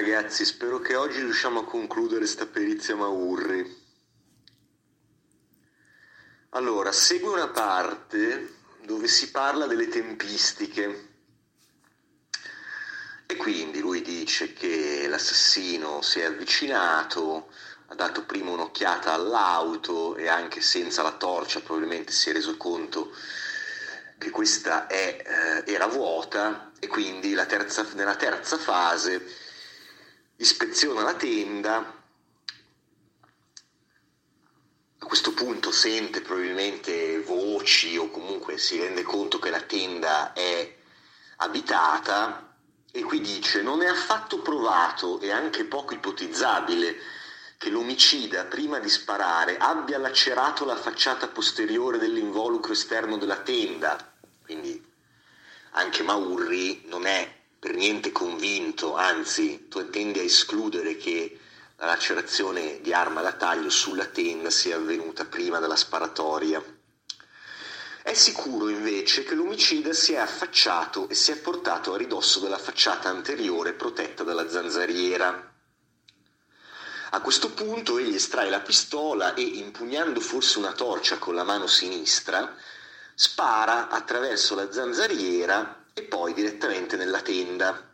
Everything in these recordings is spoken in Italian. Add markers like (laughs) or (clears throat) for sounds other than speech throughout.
ragazzi, spero che oggi riusciamo a concludere sta perizia Maurri. Allora, segue una parte dove si parla delle tempistiche. E quindi lui dice che l'assassino si è avvicinato, ha dato prima un'occhiata all'auto e anche senza la torcia probabilmente si è reso conto che questa è, eh, era vuota e quindi terza, nella terza fase ispeziona la tenda a questo punto sente probabilmente voci o comunque si rende conto che la tenda è abitata e qui dice non è affatto provato e anche poco ipotizzabile che l'omicida prima di sparare abbia lacerato la facciata posteriore dell'involucro esterno della tenda. Quindi anche Maurri non è per niente convinto, anzi tu tendi a escludere che la lacerazione di arma da taglio sulla tenda sia avvenuta prima della sparatoria. È sicuro invece che l'omicida si è affacciato e si è portato a ridosso della facciata anteriore protetta dalla zanzariera. A questo punto egli estrae la pistola e, impugnando forse una torcia con la mano sinistra, spara attraverso la zanzariera e poi direttamente nella tenda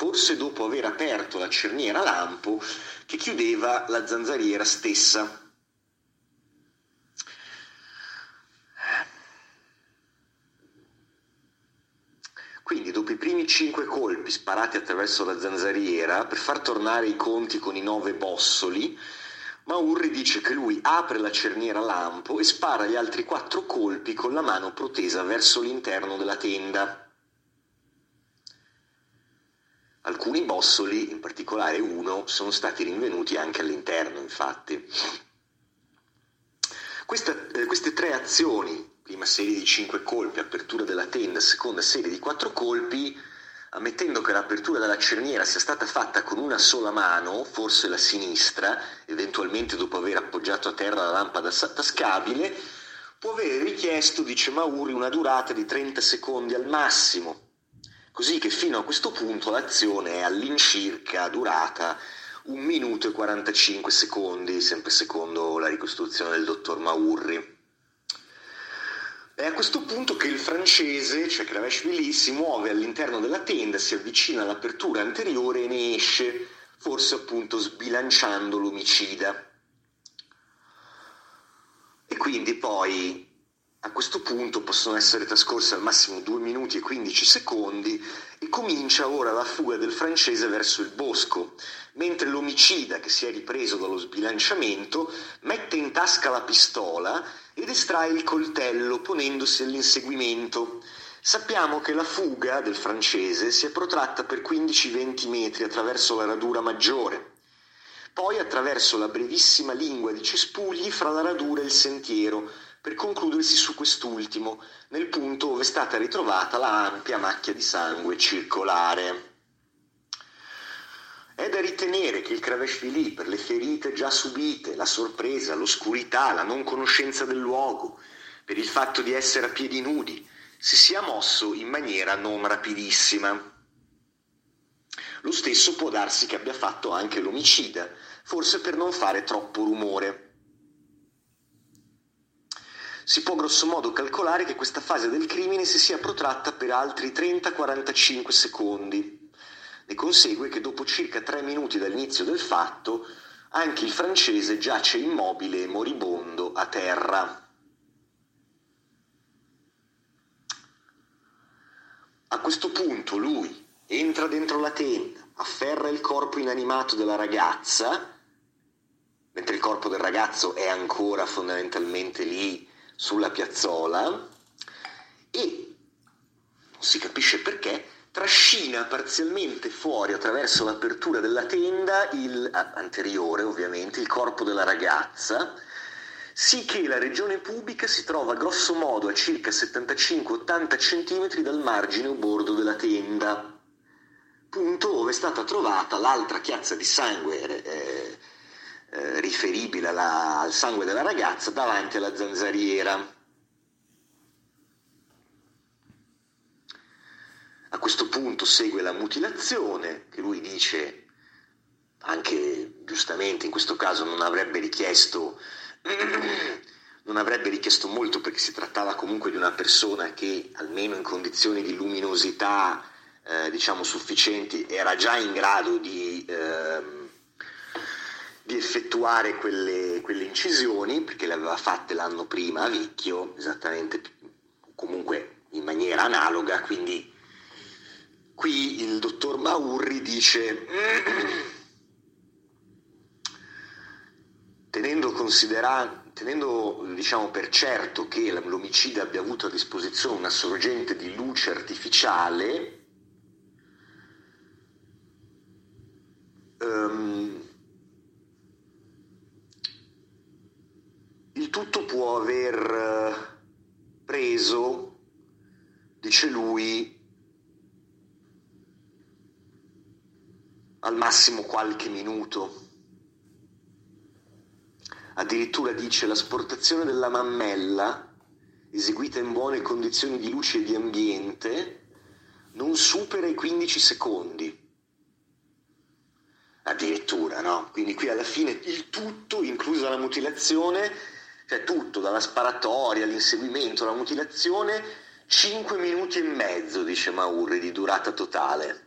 forse dopo aver aperto la cerniera lampo che chiudeva la zanzariera stessa. Quindi dopo i primi cinque colpi sparati attraverso la zanzariera, per far tornare i conti con i nove bossoli, Maurri dice che lui apre la cerniera lampo e spara gli altri quattro colpi con la mano protesa verso l'interno della tenda. Alcuni bossoli, in particolare uno, sono stati rinvenuti anche all'interno, infatti. Questa, eh, queste tre azioni, prima serie di cinque colpi, apertura della tenda, seconda serie di quattro colpi, ammettendo che l'apertura della cerniera sia stata fatta con una sola mano, forse la sinistra, eventualmente dopo aver appoggiato a terra la lampada tascabile, può avere richiesto, dice Mauri, una durata di 30 secondi al massimo così che fino a questo punto l'azione è all'incirca durata un minuto e 45 secondi, sempre secondo la ricostruzione del dottor Maurri. È a questo punto che il francese, cioè Kraveshvili, si muove all'interno della tenda, si avvicina all'apertura anteriore e ne esce, forse appunto sbilanciando l'omicida. E quindi poi a questo punto possono essere trascorsi al massimo 2 minuti e 15 secondi e comincia ora la fuga del francese verso il bosco, mentre l'omicida, che si è ripreso dallo sbilanciamento, mette in tasca la pistola ed estrae il coltello ponendosi all'inseguimento. Sappiamo che la fuga del francese si è protratta per 15-20 metri attraverso la radura maggiore, poi attraverso la brevissima lingua di cespugli fra la radura e il sentiero, per concludersi su quest'ultimo, nel punto dove è stata ritrovata la ampia macchia di sangue circolare. È da ritenere che il Kraveshvili, per le ferite già subite, la sorpresa, l'oscurità, la non conoscenza del luogo, per il fatto di essere a piedi nudi, si sia mosso in maniera non rapidissima. Lo stesso può darsi che abbia fatto anche l'omicida, forse per non fare troppo rumore si può grossomodo calcolare che questa fase del crimine si sia protratta per altri 30-45 secondi. Ne consegue che dopo circa 3 minuti dall'inizio del fatto anche il francese giace immobile e moribondo a terra. A questo punto lui entra dentro la tenda, afferra il corpo inanimato della ragazza, mentre il corpo del ragazzo è ancora fondamentalmente lì sulla piazzola e, non si capisce perché, trascina parzialmente fuori attraverso l'apertura della tenda, il, anteriore ovviamente, il corpo della ragazza, sì che la regione pubblica si trova grosso modo a circa 75-80 cm dal margine o bordo della tenda, punto dove è stata trovata l'altra chiazza di sangue eh, eh, riferibile alla, al sangue della ragazza davanti alla zanzariera. A questo punto segue la mutilazione, che lui dice anche giustamente in questo caso non avrebbe richiesto (clears throat) non avrebbe richiesto molto perché si trattava comunque di una persona che almeno in condizioni di luminosità eh, diciamo sufficienti era già in grado di, eh, di effettuare quelle, quelle, incisioni perché le aveva fatte l'anno prima a Vicchio esattamente comunque in maniera analoga quindi qui il dottor Maurri dice tenendo, tenendo diciamo, per certo che l'omicida abbia avuto a disposizione una sorgente di luce artificiale, um, il tutto può aver preso, dice lui, al massimo qualche minuto Addirittura dice l'asportazione della mammella, eseguita in buone condizioni di luce e di ambiente, non supera i 15 secondi. Addirittura, no? Quindi qui alla fine il tutto, inclusa la mutilazione, cioè tutto, dalla sparatoria, all'inseguimento, alla mutilazione, 5 minuti e mezzo, dice Maurri, di durata totale.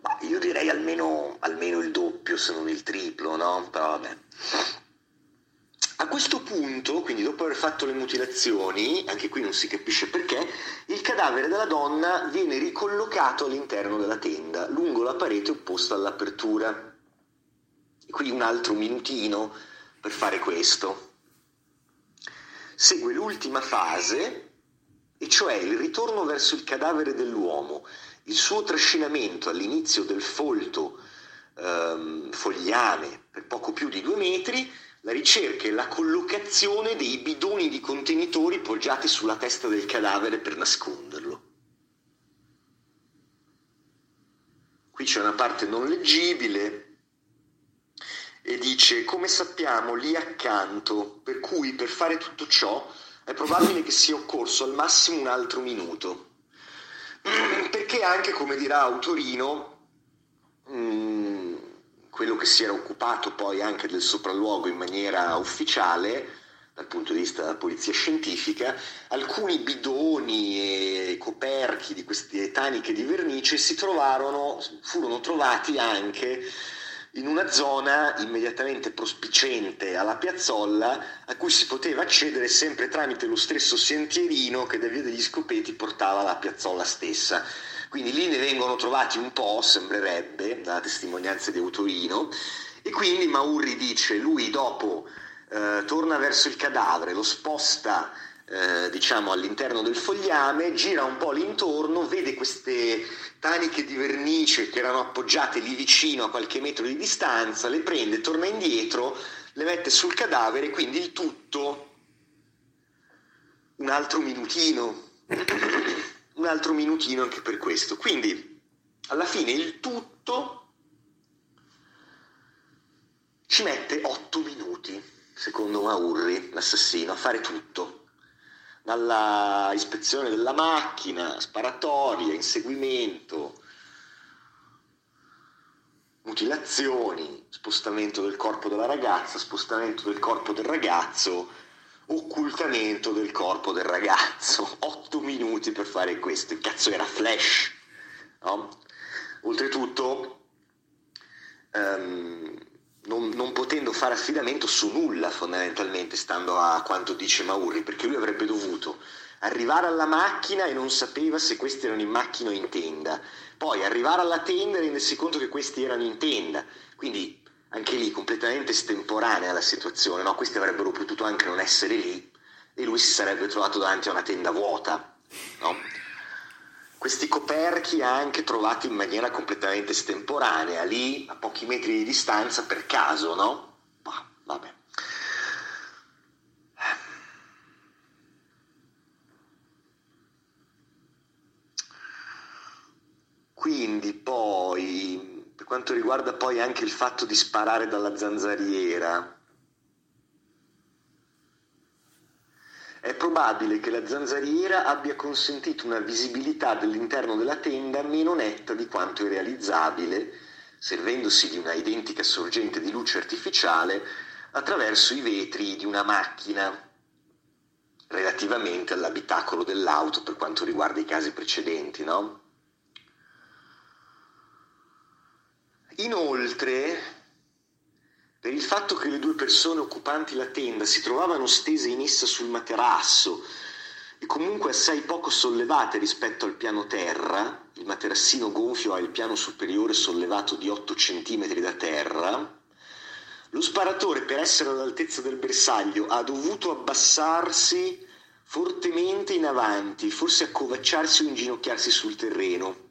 Ma io direi almeno, almeno il doppio, se non il triplo, no? Però vabbè. A questo punto, quindi dopo aver fatto le mutilazioni, anche qui non si capisce perché, il cadavere della donna viene ricollocato all'interno della tenda, lungo la parete opposta all'apertura. E qui un altro minutino per fare questo. Segue l'ultima fase, e cioè il ritorno verso il cadavere dell'uomo, il suo trascinamento all'inizio del folto ehm, fogliame per poco più di due metri, la ricerca e la collocazione dei bidoni di contenitori poggiati sulla testa del cadavere per nasconderlo. Qui c'è una parte non leggibile e dice come sappiamo lì accanto, per cui per fare tutto ciò è probabile che sia occorso al massimo un altro minuto. (clears throat) Perché anche, come dirà Autorino, mm, quello che si era occupato poi anche del sopralluogo in maniera ufficiale, dal punto di vista della polizia scientifica, alcuni bidoni e coperchi di queste taniche di vernice si trovarono, furono trovati anche in una zona immediatamente prospicente alla piazzolla a cui si poteva accedere sempre tramite lo stesso sentierino che da via degli scopeti portava alla piazzolla stessa. Quindi lì ne vengono trovati un po', sembrerebbe, dalla testimonianza di Autorino, e quindi Maurri dice, lui dopo eh, torna verso il cadavere, lo sposta eh, diciamo all'interno del fogliame, gira un po' l'intorno, vede queste taniche di vernice che erano appoggiate lì vicino a qualche metro di distanza, le prende, torna indietro, le mette sul cadavere, quindi il tutto un altro minutino, un altro minutino anche per questo. Quindi alla fine il tutto ci mette 8 minuti, secondo Maurri, l'assassino, a fare tutto dalla ispezione della macchina, sparatoria, inseguimento, mutilazioni, spostamento del corpo della ragazza, spostamento del corpo del ragazzo, occultamento del corpo del ragazzo. (laughs) Otto minuti per fare questo. Il cazzo era flash. No? Oltretutto, um, fare affidamento su nulla fondamentalmente, stando a quanto dice Mauri, perché lui avrebbe dovuto arrivare alla macchina e non sapeva se questi erano in macchina o in tenda, poi arrivare alla tenda e rendersi conto che questi erano in tenda, quindi anche lì completamente estemporanea la situazione, no? questi avrebbero potuto anche non essere lì e lui si sarebbe trovato davanti a una tenda vuota. No? Questi coperchi anche trovati in maniera completamente estemporanea, lì a pochi metri di distanza per caso, no? Bah, vabbè. Quindi poi, per quanto riguarda poi anche il fatto di sparare dalla zanzariera, è probabile che la zanzariera abbia consentito una visibilità dell'interno della tenda meno netta di quanto è realizzabile, servendosi di una identica sorgente di luce artificiale, attraverso i vetri di una macchina relativamente all'abitacolo dell'auto per quanto riguarda i casi precedenti, no? Inoltre, per il fatto che le due persone occupanti la tenda si trovavano stese in essa sul materasso e comunque assai poco sollevate rispetto al piano terra, il materassino gonfio ha il piano superiore sollevato di 8 cm da terra, lo sparatore, per essere all'altezza del bersaglio, ha dovuto abbassarsi fortemente in avanti, forse accovacciarsi o inginocchiarsi sul terreno.